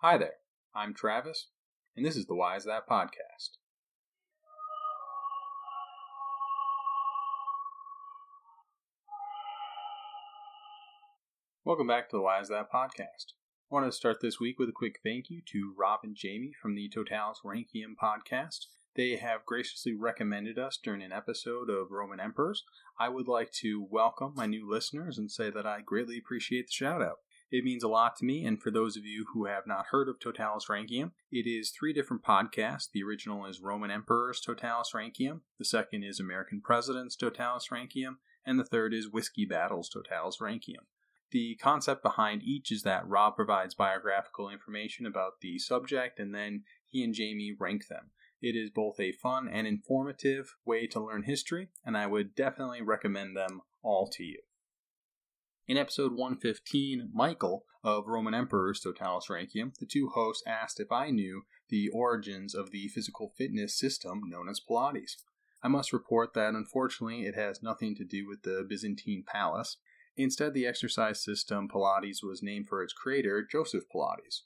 Hi there, I'm Travis, and this is the Why Is That podcast. Welcome back to the Why Is That podcast. I want to start this week with a quick thank you to Rob and Jamie from the Totalus Rankium podcast. They have graciously recommended us during an episode of Roman Emperors. I would like to welcome my new listeners and say that I greatly appreciate the shout out. It means a lot to me, and for those of you who have not heard of Totalus Rankium, it is three different podcasts. The original is Roman Emperors Totalus Rankium, the second is American Presidents Totalus Rankium, and the third is Whiskey Battles Totalus Rankium. The concept behind each is that Rob provides biographical information about the subject, and then he and Jamie rank them. It is both a fun and informative way to learn history, and I would definitely recommend them all to you. In episode 115, Michael of Roman Emperors Totalus Rankium, the two hosts asked if I knew the origins of the physical fitness system known as Pilates. I must report that unfortunately it has nothing to do with the Byzantine palace. Instead, the exercise system Pilates was named for its creator, Joseph Pilates.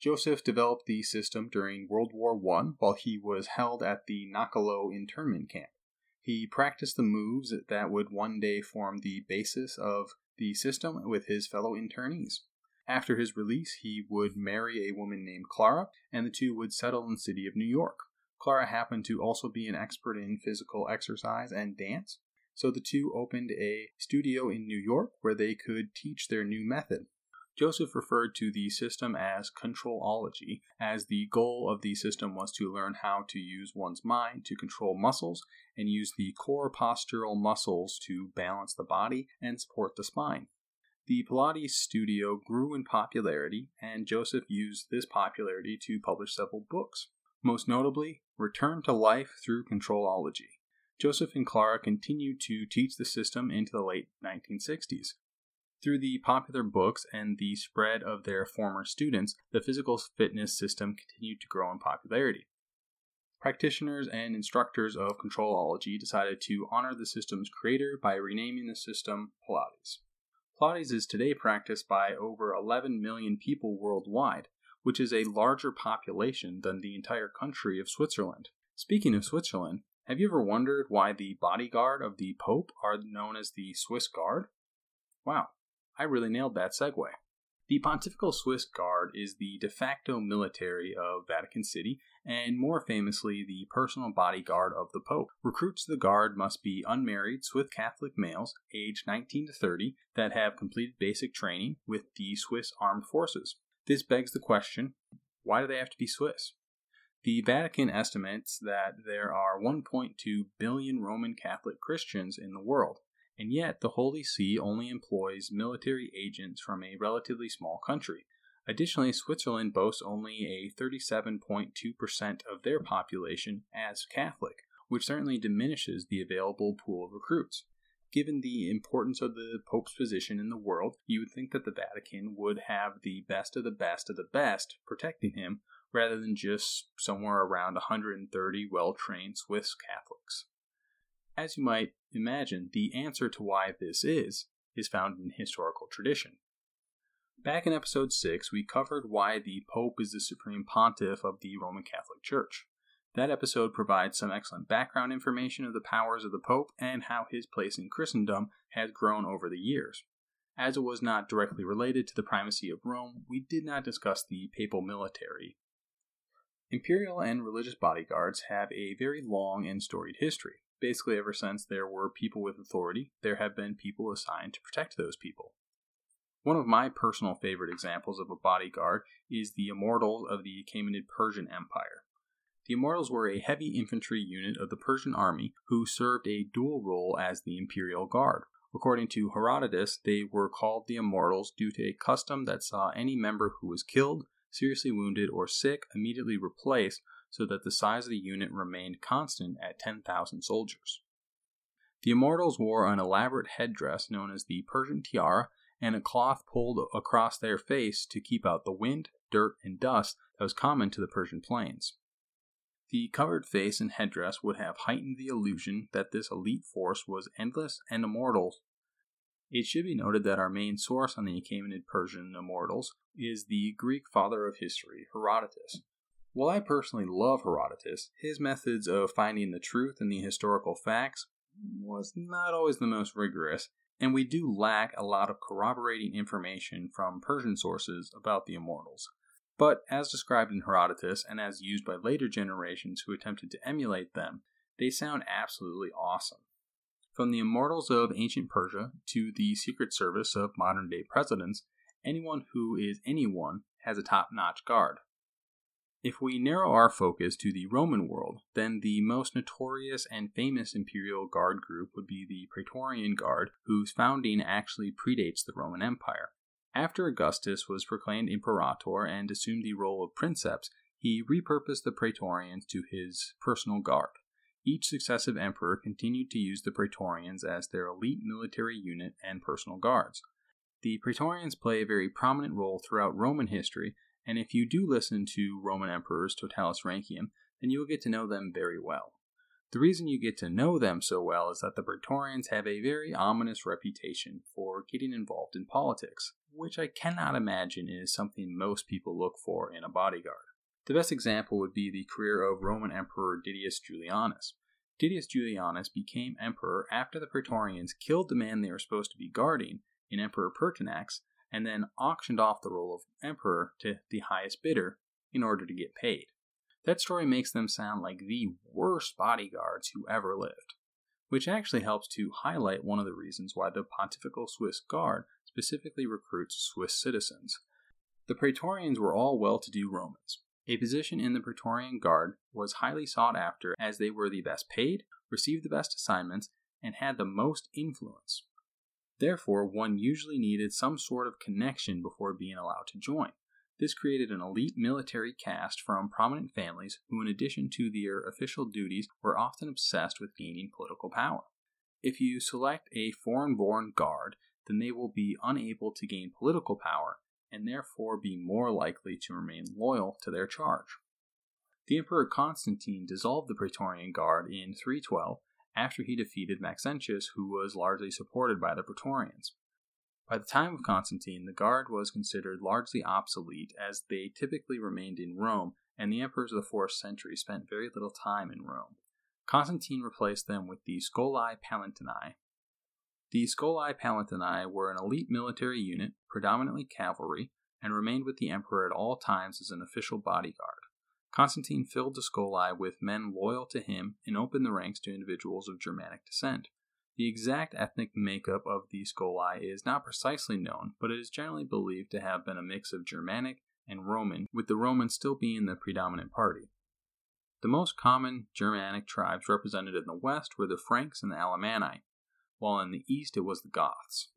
Joseph developed the system during World War I while he was held at the Knockaloe internment camp. He practiced the moves that would one day form the basis of the system with his fellow internees. After his release, he would marry a woman named Clara, and the two would settle in the city of New York. Clara happened to also be an expert in physical exercise and dance, so the two opened a studio in New York where they could teach their new method. Joseph referred to the system as controlology, as the goal of the system was to learn how to use one's mind to control muscles and use the core postural muscles to balance the body and support the spine. The Pilates studio grew in popularity, and Joseph used this popularity to publish several books, most notably Return to Life Through Controlology. Joseph and Clara continued to teach the system into the late 1960s. Through the popular books and the spread of their former students, the physical fitness system continued to grow in popularity. Practitioners and instructors of Controlology decided to honor the system's creator by renaming the system Pilates. Pilates is today practiced by over 11 million people worldwide, which is a larger population than the entire country of Switzerland. Speaking of Switzerland, have you ever wondered why the bodyguard of the Pope are known as the Swiss Guard? Wow, I really nailed that segue. The Pontifical Swiss Guard is the de facto military of Vatican City and more famously the personal bodyguard of the Pope. Recruits to the Guard must be unmarried Swiss Catholic males aged 19 to 30 that have completed basic training with the Swiss Armed Forces. This begs the question why do they have to be Swiss? The Vatican estimates that there are 1.2 billion Roman Catholic Christians in the world, and yet the Holy See only employs military agents from a relatively small country. Additionally, Switzerland boasts only a 37.2% of their population as Catholic, which certainly diminishes the available pool of recruits. Given the importance of the Pope's position in the world, you would think that the Vatican would have the best of the best of the best protecting him, rather than just somewhere around 130 well trained Swiss Catholics. As you might imagine, the answer to why this is is found in historical tradition. Back in episode 6, we covered why the Pope is the supreme pontiff of the Roman Catholic Church. That episode provides some excellent background information of the powers of the Pope and how his place in Christendom has grown over the years. As it was not directly related to the primacy of Rome, we did not discuss the papal military. Imperial and religious bodyguards have a very long and storied history. Basically, ever since there were people with authority, there have been people assigned to protect those people. One of my personal favorite examples of a bodyguard is the Immortals of the Achaemenid Persian Empire. The Immortals were a heavy infantry unit of the Persian army who served a dual role as the Imperial Guard. According to Herodotus, they were called the Immortals due to a custom that saw any member who was killed, seriously wounded, or sick immediately replaced so that the size of the unit remained constant at 10,000 soldiers. The Immortals wore an elaborate headdress known as the Persian tiara and a cloth pulled across their face to keep out the wind, dirt, and dust that was common to the Persian plains. The covered face and headdress would have heightened the illusion that this elite force was endless and immortal. It should be noted that our main source on the Achaemenid Persian immortals is the Greek father of history, Herodotus. While I personally love Herodotus, his methods of finding the truth in the historical facts was not always the most rigorous, and we do lack a lot of corroborating information from Persian sources about the immortals. But as described in Herodotus and as used by later generations who attempted to emulate them, they sound absolutely awesome. From the immortals of ancient Persia to the Secret Service of modern day presidents, anyone who is anyone has a top notch guard. If we narrow our focus to the Roman world, then the most notorious and famous imperial guard group would be the Praetorian Guard, whose founding actually predates the Roman Empire. After Augustus was proclaimed imperator and assumed the role of princeps, he repurposed the Praetorians to his personal guard. Each successive emperor continued to use the Praetorians as their elite military unit and personal guards. The Praetorians play a very prominent role throughout Roman history, and if you do listen to Roman emperors Totalus Rankium, then you will get to know them very well. The reason you get to know them so well is that the Praetorians have a very ominous reputation for getting involved in politics, which I cannot imagine is something most people look for in a bodyguard. The best example would be the career of Roman Emperor Didius Julianus. Didius Julianus became emperor after the Praetorians killed the man they were supposed to be guarding in Emperor Pertinax and then auctioned off the role of emperor to the highest bidder in order to get paid. That story makes them sound like the worst bodyguards who ever lived, which actually helps to highlight one of the reasons why the Pontifical Swiss Guard specifically recruits Swiss citizens. The Praetorians were all well to do Romans, a position in the Praetorian Guard was highly sought after as they were the best paid, received the best assignments, and had the most influence. Therefore, one usually needed some sort of connection before being allowed to join. This created an elite military caste from prominent families who, in addition to their official duties, were often obsessed with gaining political power. If you select a foreign born guard, then they will be unable to gain political power and therefore be more likely to remain loyal to their charge. The Emperor Constantine dissolved the Praetorian Guard in 312 after he defeated Maxentius, who was largely supported by the Praetorians. By the time of Constantine, the Guard was considered largely obsolete as they typically remained in Rome, and the emperors of the 4th century spent very little time in Rome. Constantine replaced them with the Scholae Palatini, the Scholae Palatini were an elite military unit, predominantly cavalry, and remained with the emperor at all times as an official bodyguard. Constantine filled the Scholae with men loyal to him and opened the ranks to individuals of Germanic descent. The exact ethnic makeup of the Scholae is not precisely known, but it is generally believed to have been a mix of Germanic and Roman, with the Romans still being the predominant party. The most common Germanic tribes represented in the west were the Franks and the Alemanni, while in the east it was the Goths.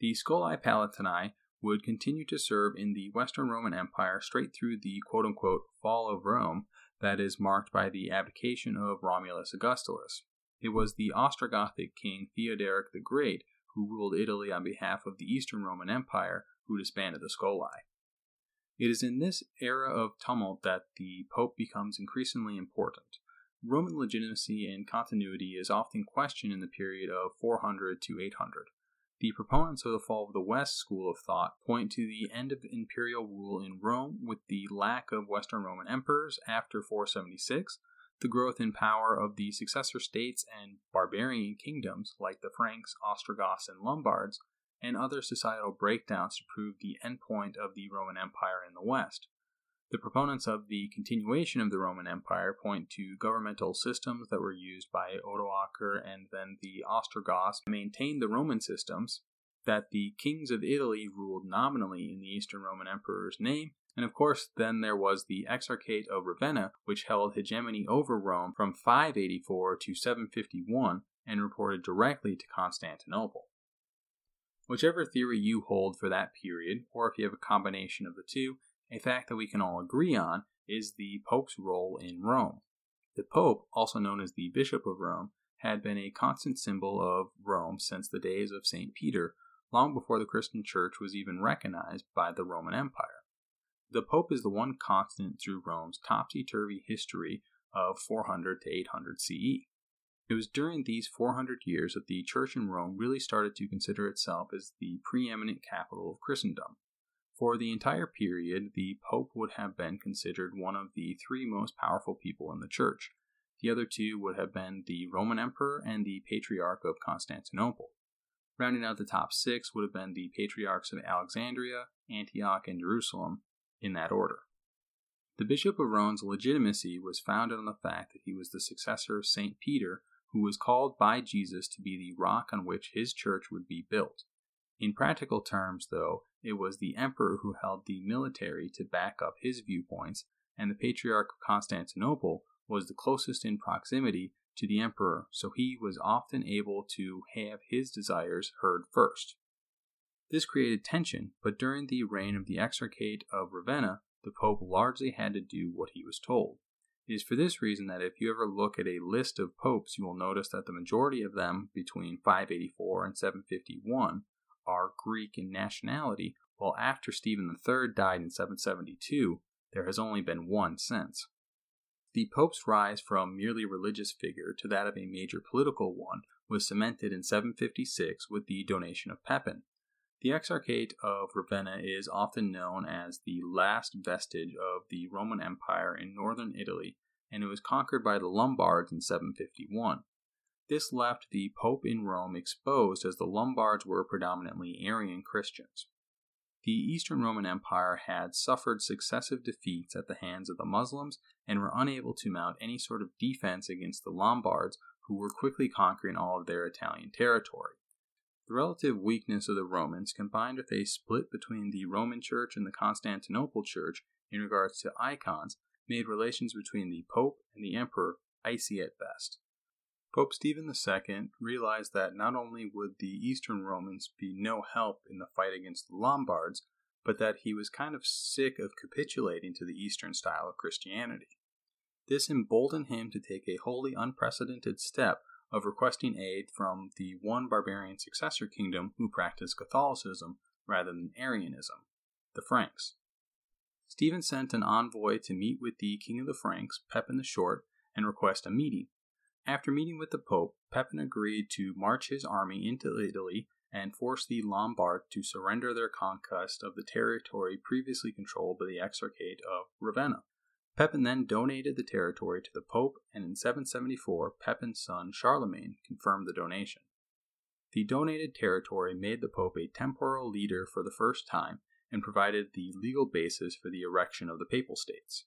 The Scholae Palatini would continue to serve in the Western Roman Empire straight through the quote unquote fall of Rome that is marked by the abdication of Romulus Augustulus. It was the Ostrogothic king Theodoric the Great who ruled Italy on behalf of the Eastern Roman Empire who disbanded the Scholae. It is in this era of tumult that the Pope becomes increasingly important. Roman legitimacy and continuity is often questioned in the period of 400 to 800. The proponents of the fall of the West school of thought point to the end of imperial rule in Rome with the lack of Western Roman emperors after 476, the growth in power of the successor states and barbarian kingdoms like the Franks, Ostrogoths, and Lombards, and other societal breakdowns to prove the endpoint of the Roman Empire in the West. The proponents of the continuation of the Roman Empire point to governmental systems that were used by Odoacer and then the Ostrogoths maintained the Roman systems, that the kings of Italy ruled nominally in the Eastern Roman Emperor's name, and of course, then there was the Exarchate of Ravenna, which held hegemony over Rome from 584 to 751 and reported directly to Constantinople. Whichever theory you hold for that period, or if you have a combination of the two, a fact that we can all agree on is the Pope's role in Rome. The Pope, also known as the Bishop of Rome, had been a constant symbol of Rome since the days of St. Peter, long before the Christian Church was even recognized by the Roman Empire. The Pope is the one constant through Rome's topsy turvy history of 400 to 800 CE. It was during these 400 years that the Church in Rome really started to consider itself as the preeminent capital of Christendom. For the entire period, the Pope would have been considered one of the three most powerful people in the Church. The other two would have been the Roman Emperor and the Patriarch of Constantinople. Rounding out the top six would have been the Patriarchs of Alexandria, Antioch, and Jerusalem, in that order. The Bishop of Rome's legitimacy was founded on the fact that he was the successor of St. Peter, who was called by Jesus to be the rock on which his church would be built. In practical terms, though, it was the emperor who held the military to back up his viewpoints, and the Patriarch of Constantinople was the closest in proximity to the emperor, so he was often able to have his desires heard first. This created tension, but during the reign of the Exarchate of Ravenna, the Pope largely had to do what he was told. It is for this reason that if you ever look at a list of popes, you will notice that the majority of them, between 584 and 751, are Greek in nationality, while after Stephen III died in 772, there has only been one since. The Pope's rise from merely religious figure to that of a major political one was cemented in 756 with the donation of Pepin. The Exarchate of Ravenna is often known as the last vestige of the Roman Empire in northern Italy, and it was conquered by the Lombards in 751. This left the Pope in Rome exposed as the Lombards were predominantly Arian Christians. The Eastern Roman Empire had suffered successive defeats at the hands of the Muslims and were unable to mount any sort of defense against the Lombards, who were quickly conquering all of their Italian territory. The relative weakness of the Romans, combined with a split between the Roman Church and the Constantinople Church in regards to icons, made relations between the Pope and the Emperor icy at best. Pope Stephen II realized that not only would the Eastern Romans be no help in the fight against the Lombards, but that he was kind of sick of capitulating to the Eastern style of Christianity. This emboldened him to take a wholly unprecedented step of requesting aid from the one barbarian successor kingdom who practiced Catholicism rather than Arianism, the Franks. Stephen sent an envoy to meet with the king of the Franks, Pepin the Short, and request a meeting. After meeting with the Pope, Pepin agreed to march his army into Italy and force the Lombards to surrender their conquest of the territory previously controlled by the Exarchate of Ravenna. Pepin then donated the territory to the Pope, and in 774, Pepin's son Charlemagne confirmed the donation. The donated territory made the Pope a temporal leader for the first time and provided the legal basis for the erection of the Papal States.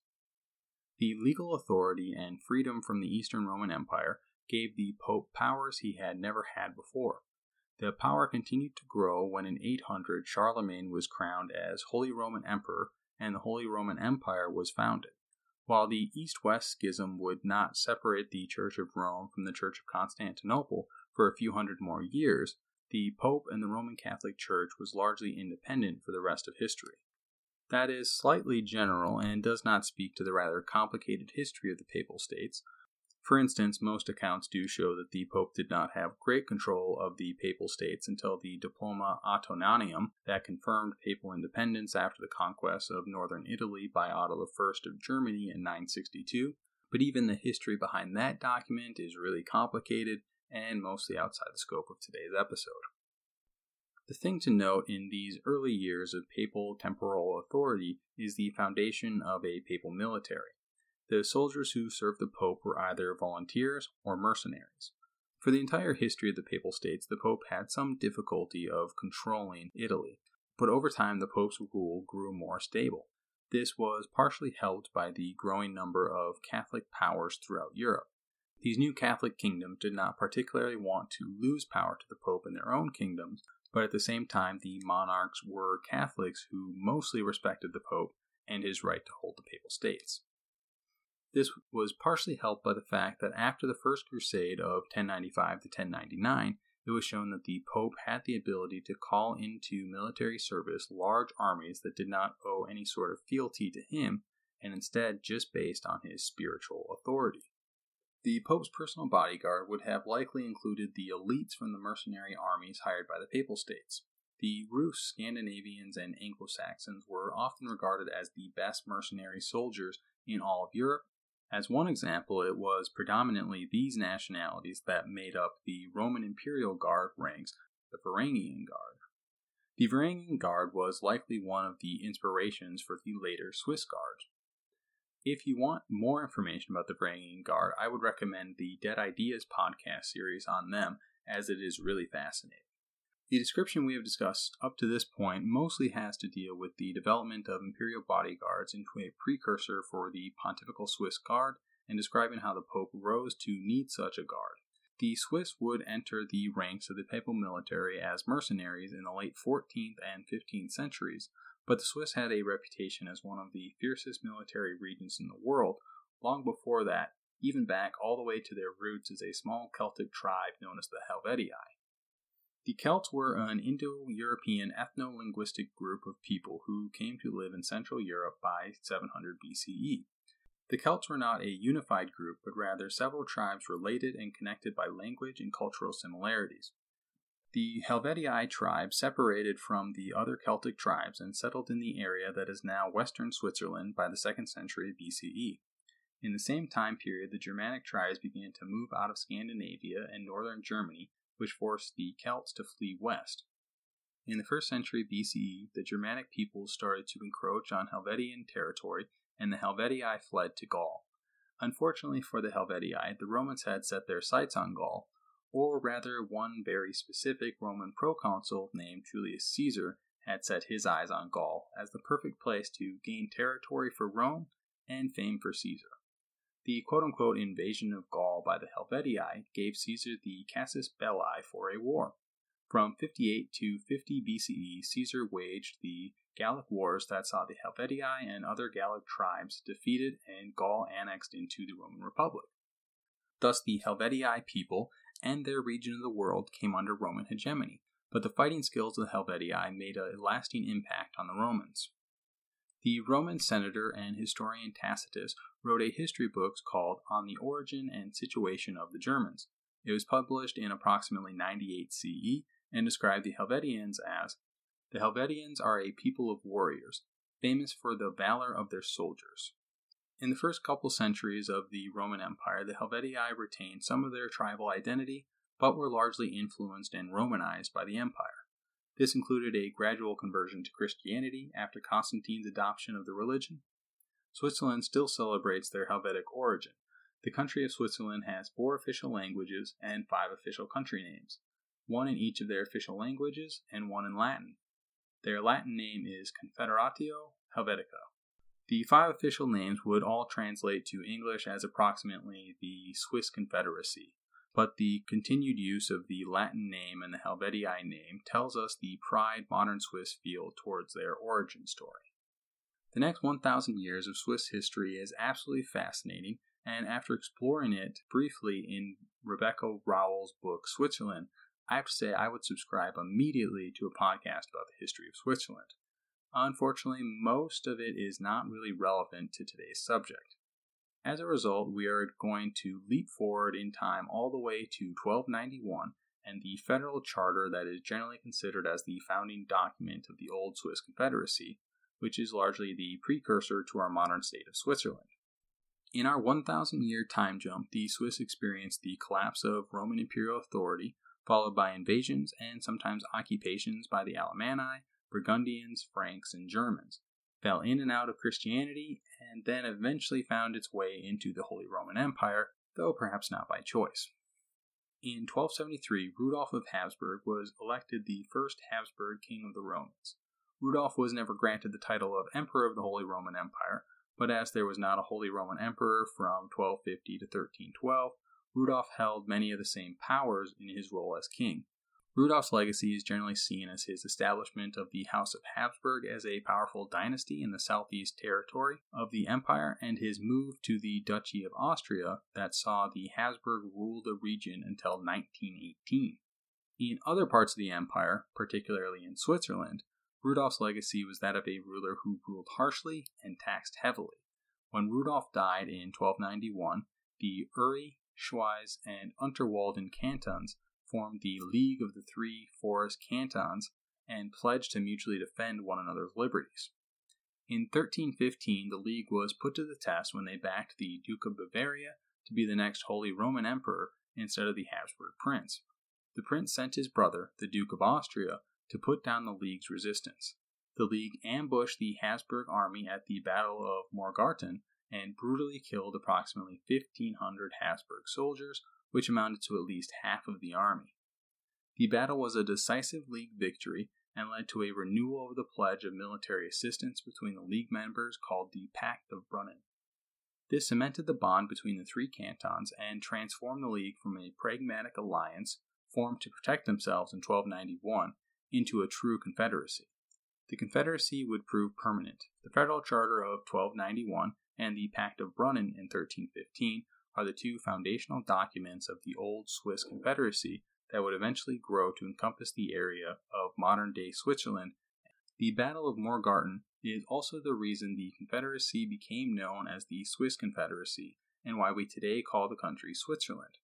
The legal authority and freedom from the Eastern Roman Empire gave the Pope powers he had never had before. The power continued to grow when in 800 Charlemagne was crowned as Holy Roman Emperor and the Holy Roman Empire was founded. While the East West schism would not separate the Church of Rome from the Church of Constantinople for a few hundred more years, the Pope and the Roman Catholic Church was largely independent for the rest of history. That is slightly general and does not speak to the rather complicated history of the Papal States. For instance, most accounts do show that the Pope did not have great control of the Papal States until the Diploma Ottonianum that confirmed papal independence after the conquest of northern Italy by Otto I of Germany in 962. But even the history behind that document is really complicated and mostly outside the scope of today's episode. The thing to note in these early years of papal temporal authority is the foundation of a papal military. The soldiers who served the Pope were either volunteers or mercenaries. For the entire history of the Papal States, the Pope had some difficulty of controlling Italy, but over time the Pope's rule grew more stable. This was partially helped by the growing number of Catholic powers throughout Europe. These new Catholic kingdoms did not particularly want to lose power to the Pope in their own kingdoms, but at the same time, the monarchs were Catholics who mostly respected the Pope and his right to hold the Papal States. This was partially helped by the fact that after the First Crusade of 1095 to 1099, it was shown that the Pope had the ability to call into military service large armies that did not owe any sort of fealty to him and instead just based on his spiritual authority. The Pope's personal bodyguard would have likely included the elites from the mercenary armies hired by the Papal States. The Rus, Scandinavians, and Anglo Saxons were often regarded as the best mercenary soldiers in all of Europe, As one example, it was predominantly these nationalities that made up the Roman Imperial Guard ranks, the Varangian Guard. The Varangian Guard was likely one of the inspirations for the later Swiss Guard. If you want more information about the Varangian Guard, I would recommend the Dead Ideas podcast series on them, as it is really fascinating. The description we have discussed up to this point mostly has to deal with the development of imperial bodyguards into a precursor for the pontifical Swiss Guard and describing how the Pope rose to need such a guard. The Swiss would enter the ranks of the papal military as mercenaries in the late 14th and 15th centuries, but the Swiss had a reputation as one of the fiercest military regions in the world long before that, even back all the way to their roots as a small Celtic tribe known as the Helvetii. The Celts were an Indo European ethno linguistic group of people who came to live in Central Europe by 700 BCE. The Celts were not a unified group, but rather several tribes related and connected by language and cultural similarities. The Helvetii tribe separated from the other Celtic tribes and settled in the area that is now western Switzerland by the 2nd century BCE. In the same time period, the Germanic tribes began to move out of Scandinavia and northern Germany which forced the Celts to flee west. In the first century BCE, the Germanic peoples started to encroach on Helvetian territory, and the Helvetii fled to Gaul. Unfortunately for the Helvetii, the Romans had set their sights on Gaul, or rather, one very specific Roman proconsul named Julius Caesar had set his eyes on Gaul as the perfect place to gain territory for Rome and fame for Caesar. The quote unquote invasion of Gaul by the Helvetii gave Caesar the casus belli for a war. From 58 to 50 BCE, Caesar waged the Gallic Wars that saw the Helvetii and other Gallic tribes defeated and Gaul annexed into the Roman Republic. Thus, the Helvetii people and their region of the world came under Roman hegemony, but the fighting skills of the Helvetii made a lasting impact on the Romans. The Roman senator and historian Tacitus wrote a history book called On the Origin and Situation of the Germans. It was published in approximately 98 CE and described the Helvetians as The Helvetians are a people of warriors, famous for the valor of their soldiers. In the first couple centuries of the Roman Empire, the Helvetii retained some of their tribal identity, but were largely influenced and Romanized by the empire. This included a gradual conversion to Christianity after Constantine's adoption of the religion, Switzerland still celebrates their Helvetic origin. The country of Switzerland has four official languages and five official country names, one in each of their official languages and one in Latin. Their Latin name is Confederatio Helvetica. The five official names would all translate to English as approximately the Swiss Confederacy, but the continued use of the Latin name and the Helvetii name tells us the pride modern Swiss feel towards their origin story. The next 1,000 years of Swiss history is absolutely fascinating, and after exploring it briefly in Rebecca Rowell's book Switzerland, I have to say I would subscribe immediately to a podcast about the history of Switzerland. Unfortunately, most of it is not really relevant to today's subject. As a result, we are going to leap forward in time all the way to 1291 and the federal charter that is generally considered as the founding document of the old Swiss Confederacy, which is largely the precursor to our modern state of Switzerland. In our 1,000 year time jump, the Swiss experienced the collapse of Roman imperial authority, followed by invasions and sometimes occupations by the Alemanni, Burgundians, Franks, and Germans, fell in and out of Christianity, and then eventually found its way into the Holy Roman Empire, though perhaps not by choice. In 1273, Rudolf of Habsburg was elected the first Habsburg king of the Romans. Rudolf was never granted the title of Emperor of the Holy Roman Empire, but as there was not a Holy Roman Emperor from 1250 to 1312, Rudolf held many of the same powers in his role as king. Rudolf's legacy is generally seen as his establishment of the House of Habsburg as a powerful dynasty in the southeast territory of the empire and his move to the Duchy of Austria that saw the Habsburg rule the region until 1918. In other parts of the empire, particularly in Switzerland, Rudolf's legacy was that of a ruler who ruled harshly and taxed heavily. When Rudolf died in 1291, the Uri, Schwyz, and Unterwalden cantons formed the League of the Three Forest Cantons and pledged to mutually defend one another's liberties. In 1315, the League was put to the test when they backed the Duke of Bavaria to be the next Holy Roman Emperor instead of the Habsburg Prince. The prince sent his brother, the Duke of Austria, to put down the League's resistance. The League ambushed the Habsburg army at the Battle of Morgarten and brutally killed approximately 1,500 Habsburg soldiers, which amounted to at least half of the army. The battle was a decisive League victory and led to a renewal of the pledge of military assistance between the League members called the Pact of Brunnen. This cemented the bond between the three cantons and transformed the League from a pragmatic alliance formed to protect themselves in 1291 into a true confederacy. The confederacy would prove permanent. The Federal Charter of 1291 and the Pact of Brunnen in 1315 are the two foundational documents of the old Swiss Confederacy that would eventually grow to encompass the area of modern day Switzerland. The Battle of Morgarten is also the reason the Confederacy became known as the Swiss Confederacy and why we today call the country Switzerland.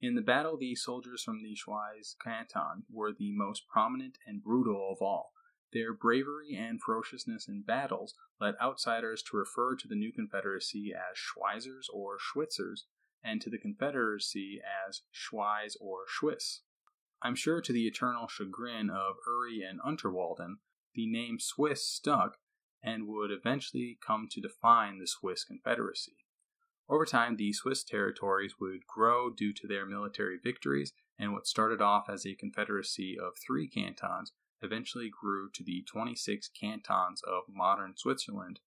In the battle, the soldiers from the Schwyz canton were the most prominent and brutal of all. Their bravery and ferociousness in battles led outsiders to refer to the new Confederacy as Schweizers or Schwitzers, and to the Confederacy as Schwyz or Schwiss. I'm sure to the eternal chagrin of Uri and Unterwalden, the name Swiss stuck and would eventually come to define the Swiss Confederacy. Over time, the Swiss territories would grow due to their military victories, and what started off as a confederacy of three cantons eventually grew to the 26 cantons of modern Switzerland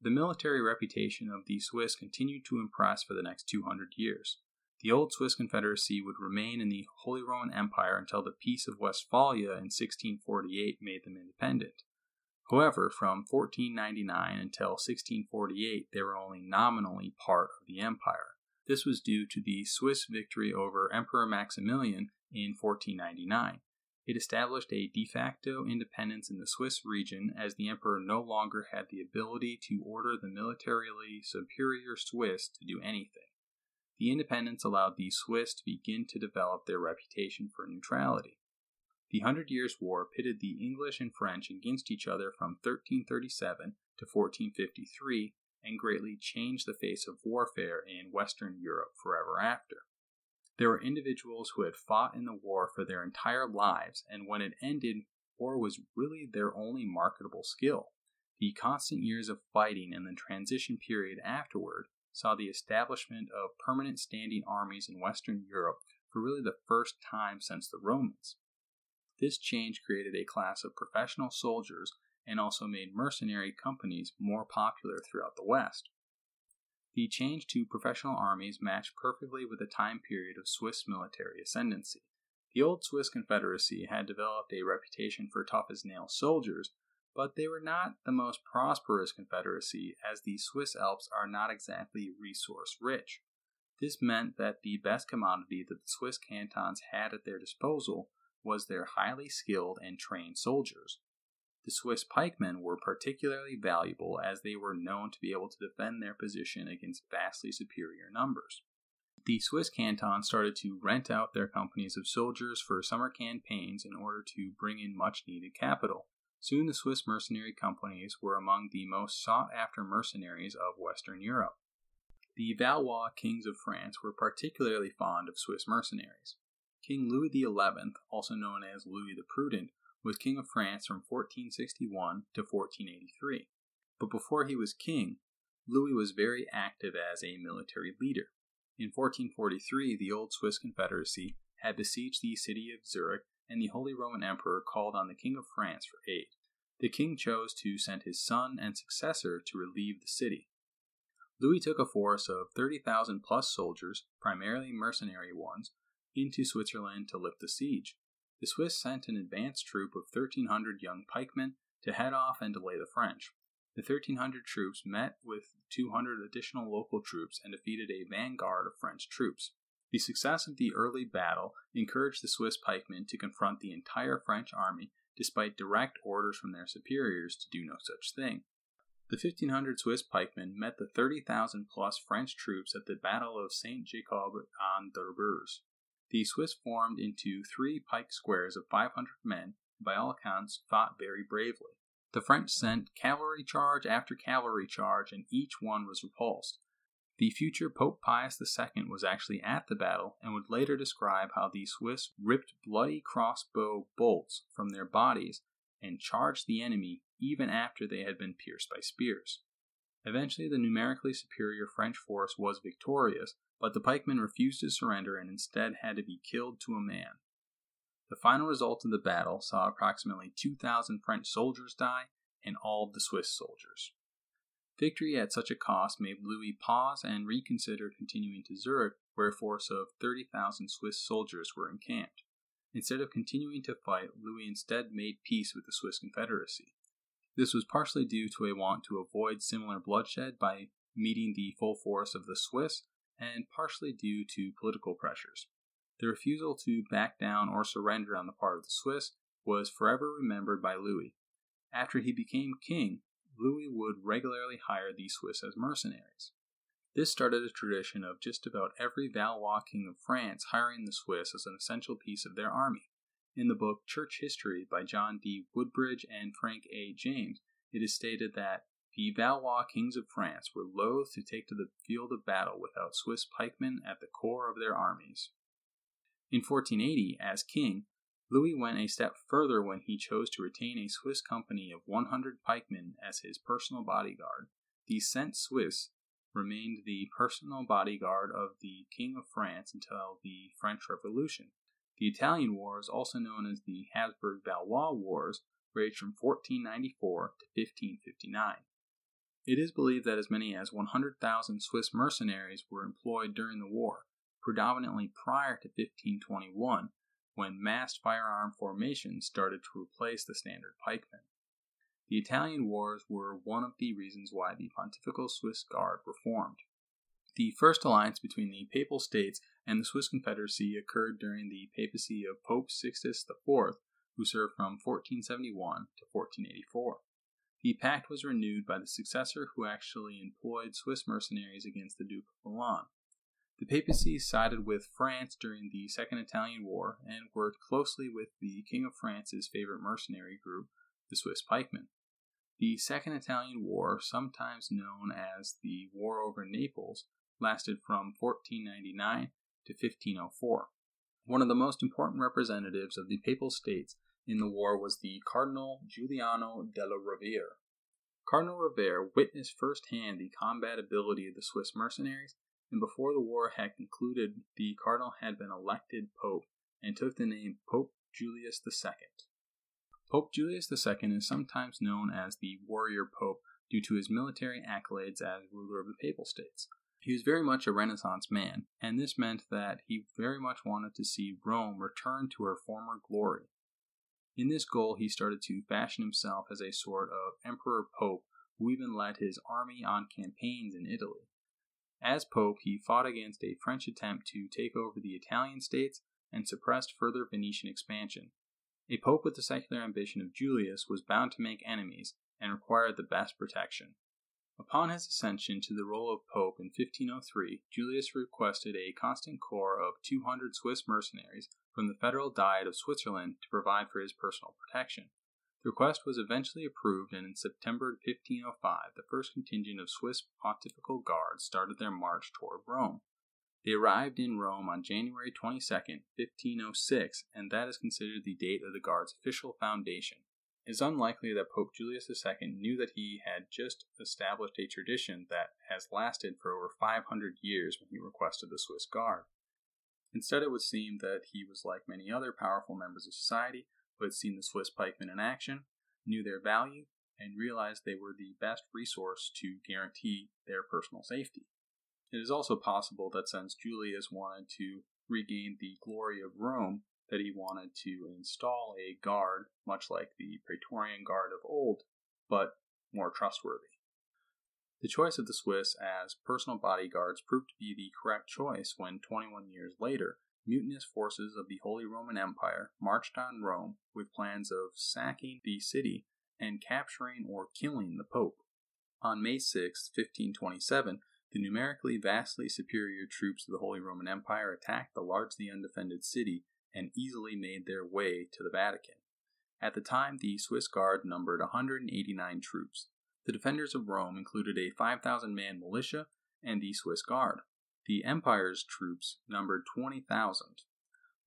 the military reputation of the Swiss continued to impress for the next 200 years. The old Swiss Confederacy would remain in the Holy Roman Empire until the Peace of Westphalia in 1648 made them independent. However, from 1499 until 1648, they were only nominally part of the empire. This was due to the Swiss victory over Emperor Maximilian in 1499. It established a de facto independence in the Swiss region as the emperor no longer had the ability to order the militarily superior Swiss to do anything. The independence allowed the Swiss to begin to develop their reputation for neutrality. The Hundred Years' War pitted the English and French against each other from 1337 to 1453 and greatly changed the face of warfare in Western Europe forever after. There were individuals who had fought in the war for their entire lives, and when it ended, war was really their only marketable skill. The constant years of fighting and the transition period afterward saw the establishment of permanent standing armies in Western Europe for really the first time since the Romans. This change created a class of professional soldiers and also made mercenary companies more popular throughout the West. The change to professional armies matched perfectly with the time period of Swiss military ascendancy. The old Swiss Confederacy had developed a reputation for tough as nails soldiers, but they were not the most prosperous confederacy, as the Swiss Alps are not exactly resource rich. This meant that the best commodity that the Swiss cantons had at their disposal was their highly skilled and trained soldiers. The Swiss pikemen were particularly valuable as they were known to be able to defend their position against vastly superior numbers. The Swiss cantons started to rent out their companies of soldiers for summer campaigns in order to bring in much needed capital. Soon the Swiss mercenary companies were among the most sought after mercenaries of Western Europe. The Valois kings of France were particularly fond of Swiss mercenaries. King Louis XI, also known as Louis the Prudent, was King of France from 1461 to 1483. But before he was king, Louis was very active as a military leader. In 1443, the old Swiss Confederacy had besieged the city of Zurich, and the Holy Roman Emperor called on the King of France for aid. The king chose to send his son and successor to relieve the city. Louis took a force of 30,000 plus soldiers, primarily mercenary ones, into Switzerland to lift the siege. The Swiss sent an advance troop of 1,300 young pikemen to head off and delay the French. The 1,300 troops met with 200 additional local troops and defeated a vanguard of French troops. The success of the early battle encouraged the Swiss pikemen to confront the entire French army despite direct orders from their superiors to do no such thing. The 1500 Swiss pikemen met the 30,000 plus French troops at the Battle of Saint Jacob an der Birs. The Swiss formed into three pike squares of 500 men, and by all accounts fought very bravely. The French sent cavalry charge after cavalry charge, and each one was repulsed. The future Pope Pius II was actually at the battle and would later describe how the Swiss ripped bloody crossbow bolts from their bodies and charged the enemy even after they had been pierced by spears. Eventually, the numerically superior French force was victorious, but the pikemen refused to surrender and instead had to be killed to a man. The final result of the battle saw approximately 2,000 French soldiers die and all of the Swiss soldiers. Victory at such a cost made Louis pause and reconsider continuing to Zurich, where a force of 30,000 Swiss soldiers were encamped. Instead of continuing to fight, Louis instead made peace with the Swiss Confederacy. This was partially due to a want to avoid similar bloodshed by meeting the full force of the Swiss, and partially due to political pressures. The refusal to back down or surrender on the part of the Swiss was forever remembered by Louis. After he became king, Louis would regularly hire the Swiss as mercenaries. This started a tradition of just about every Valois king of France hiring the Swiss as an essential piece of their army. In the book Church History by John D. Woodbridge and Frank A. James, it is stated that the Valois kings of France were loath to take to the field of battle without Swiss pikemen at the core of their armies. In 1480, as king, Louis went a step further when he chose to retain a Swiss company of 100 pikemen as his personal bodyguard. The sent Swiss remained the personal bodyguard of the King of France until the French Revolution. The Italian Wars, also known as the Habsburg Valois Wars, raged from 1494 to 1559. It is believed that as many as 100,000 Swiss mercenaries were employed during the war, predominantly prior to 1521, when massed firearm formations started to replace the standard pikemen. The Italian Wars were one of the reasons why the Pontifical Swiss Guard were formed. The first alliance between the Papal States and the Swiss Confederacy occurred during the papacy of Pope Sixtus IV, who served from 1471 to 1484. The pact was renewed by the successor who actually employed Swiss mercenaries against the Duke of Milan. The papacy sided with France during the Second Italian War and worked closely with the King of France's favorite mercenary group, the Swiss pikemen. The Second Italian War, sometimes known as the War over Naples, lasted from 1499 to 1504. One of the most important representatives of the Papal States in the war was the Cardinal Giuliano della Rovere. Cardinal Rovere witnessed firsthand the combat ability of the Swiss mercenaries and before the war had concluded, the cardinal had been elected pope and took the name Pope Julius II. Pope Julius II is sometimes known as the warrior pope due to his military accolades as ruler of the Papal States. He was very much a Renaissance man, and this meant that he very much wanted to see Rome return to her former glory. In this goal, he started to fashion himself as a sort of emperor pope who even led his army on campaigns in Italy. As Pope, he fought against a French attempt to take over the Italian states and suppressed further Venetian expansion. A pope with the secular ambition of Julius was bound to make enemies and required the best protection. Upon his ascension to the role of pope in 1503, Julius requested a constant corps of 200 Swiss mercenaries from the Federal Diet of Switzerland to provide for his personal protection. The request was eventually approved, and in September 1505, the first contingent of Swiss pontifical guards started their march toward Rome. They arrived in Rome on January 22, 1506, and that is considered the date of the Guard's official foundation. It is unlikely that Pope Julius II knew that he had just established a tradition that has lasted for over 500 years when he requested the Swiss Guard. Instead, it would seem that he was like many other powerful members of society who had seen the Swiss pikemen in action, knew their value, and realized they were the best resource to guarantee their personal safety. It is also possible that since Julius wanted to regain the glory of Rome, that he wanted to install a guard, much like the Praetorian Guard of old, but more trustworthy. The choice of the Swiss as personal bodyguards proved to be the correct choice when 21 years later, mutinous forces of the Holy Roman Empire marched on Rome with plans of sacking the city and capturing or killing the Pope. On May 6, 1527, the numerically vastly superior troops of the Holy Roman Empire attacked the largely undefended city and easily made their way to the Vatican. At the time, the Swiss Guard numbered 189 troops. The defenders of Rome included a 5,000 man militia and the Swiss Guard. The Empire's troops numbered 20,000.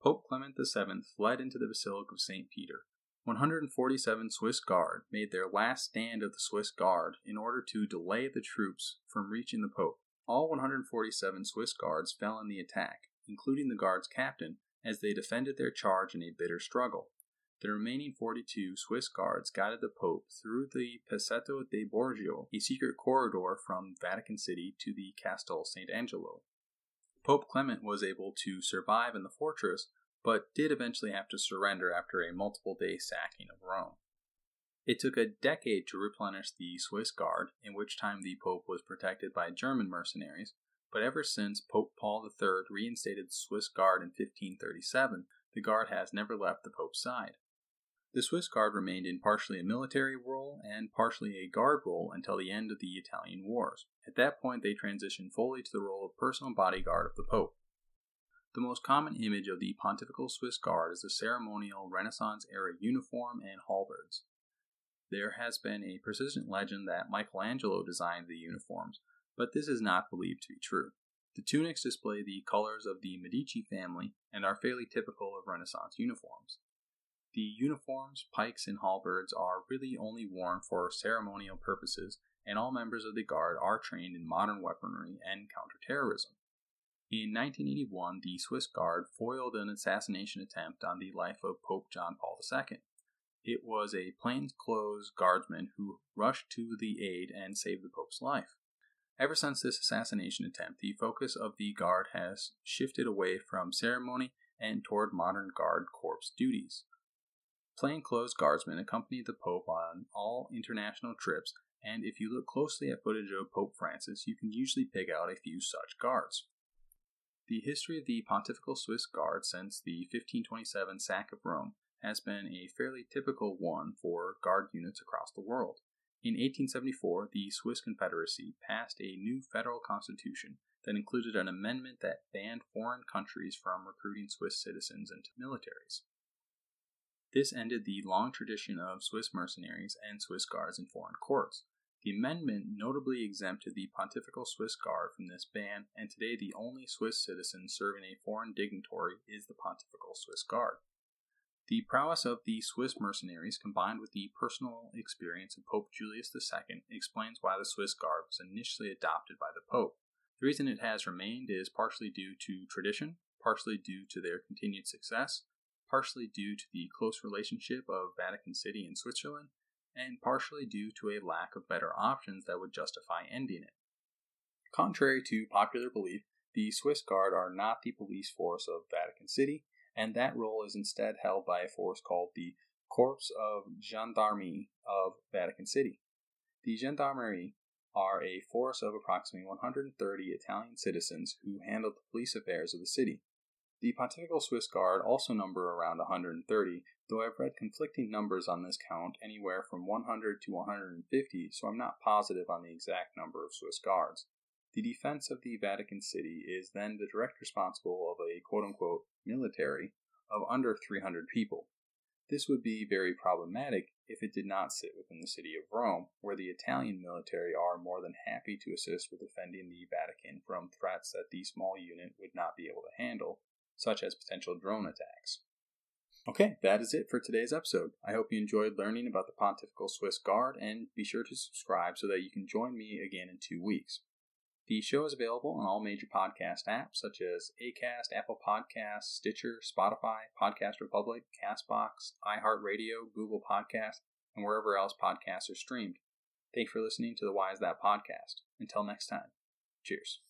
Pope Clement VII fled into the Basilica of St. Peter. 147 Swiss Guard made their last stand of the Swiss Guard in order to delay the troops from reaching the Pope. All 147 Swiss Guards fell in the attack, including the Guard's captain, as they defended their charge in a bitter struggle. The remaining 42 Swiss guards guided the Pope through the Passetto de Borgio, a secret corridor from Vatican City to the Castel St. Angelo. Pope Clement was able to survive in the fortress, but did eventually have to surrender after a multiple day sacking of Rome. It took a decade to replenish the Swiss Guard, in which time the Pope was protected by German mercenaries, but ever since Pope Paul III reinstated the Swiss Guard in 1537, the Guard has never left the Pope's side. The Swiss Guard remained in partially a military role and partially a guard role until the end of the Italian Wars. At that point, they transitioned fully to the role of personal bodyguard of the Pope. The most common image of the Pontifical Swiss Guard is the ceremonial Renaissance era uniform and halberds. There has been a persistent legend that Michelangelo designed the uniforms, but this is not believed to be true. The tunics display the colors of the Medici family and are fairly typical of Renaissance uniforms. The uniforms, pikes, and halberds are really only worn for ceremonial purposes, and all members of the Guard are trained in modern weaponry and counterterrorism. In 1981, the Swiss Guard foiled an assassination attempt on the life of Pope John Paul II. It was a plainclothes guardsman who rushed to the aid and saved the Pope's life. Ever since this assassination attempt, the focus of the Guard has shifted away from ceremony and toward modern Guard Corps duties. Plainclothes guardsmen accompany the Pope on all international trips, and if you look closely at footage of Pope Francis, you can usually pick out a few such guards. The history of the Pontifical Swiss Guard since the 1527 sack of Rome has been a fairly typical one for guard units across the world. In 1874, the Swiss Confederacy passed a new federal constitution that included an amendment that banned foreign countries from recruiting Swiss citizens into militaries. This ended the long tradition of Swiss mercenaries and Swiss guards in foreign courts. The amendment notably exempted the Pontifical Swiss Guard from this ban, and today the only Swiss citizen serving a foreign dignitary is the Pontifical Swiss Guard. The prowess of the Swiss mercenaries, combined with the personal experience of Pope Julius II, explains why the Swiss Guard was initially adopted by the Pope. The reason it has remained is partially due to tradition, partially due to their continued success, partially due to the close relationship of Vatican City and Switzerland, and partially due to a lack of better options that would justify ending it. Contrary to popular belief, the Swiss Guard are not the police force of Vatican City, and that role is instead held by a force called the Corps of Gendarmerie of Vatican City. The Gendarmerie are a force of approximately 130 Italian citizens who handle the police affairs of the city. The Pontifical Swiss Guard also number around 130, though I've read conflicting numbers on this count, anywhere from 100 to 150, so I'm not positive on the exact number of Swiss Guards. The defense of the Vatican City is then the direct responsible of a quote unquote military of under 300 people. This would be very problematic if it did not sit within the city of Rome, where the Italian military are more than happy to assist with defending the Vatican from threats that the small unit would not be able to handle, such as potential drone attacks. Okay, that is it for today's episode. I hope you enjoyed learning about the Pontifical Swiss Guard and be sure to subscribe so that you can join me again in two weeks. The show is available on all major podcast apps such as Acast, Apple Podcasts, Stitcher, Spotify, Podcast Republic, Castbox, iHeartRadio, Google Podcasts, and wherever else podcasts are streamed. Thanks for listening to the Why Is That podcast. Until next time, cheers.